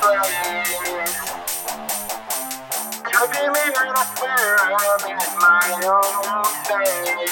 place. Me that I swear I'm in my own state.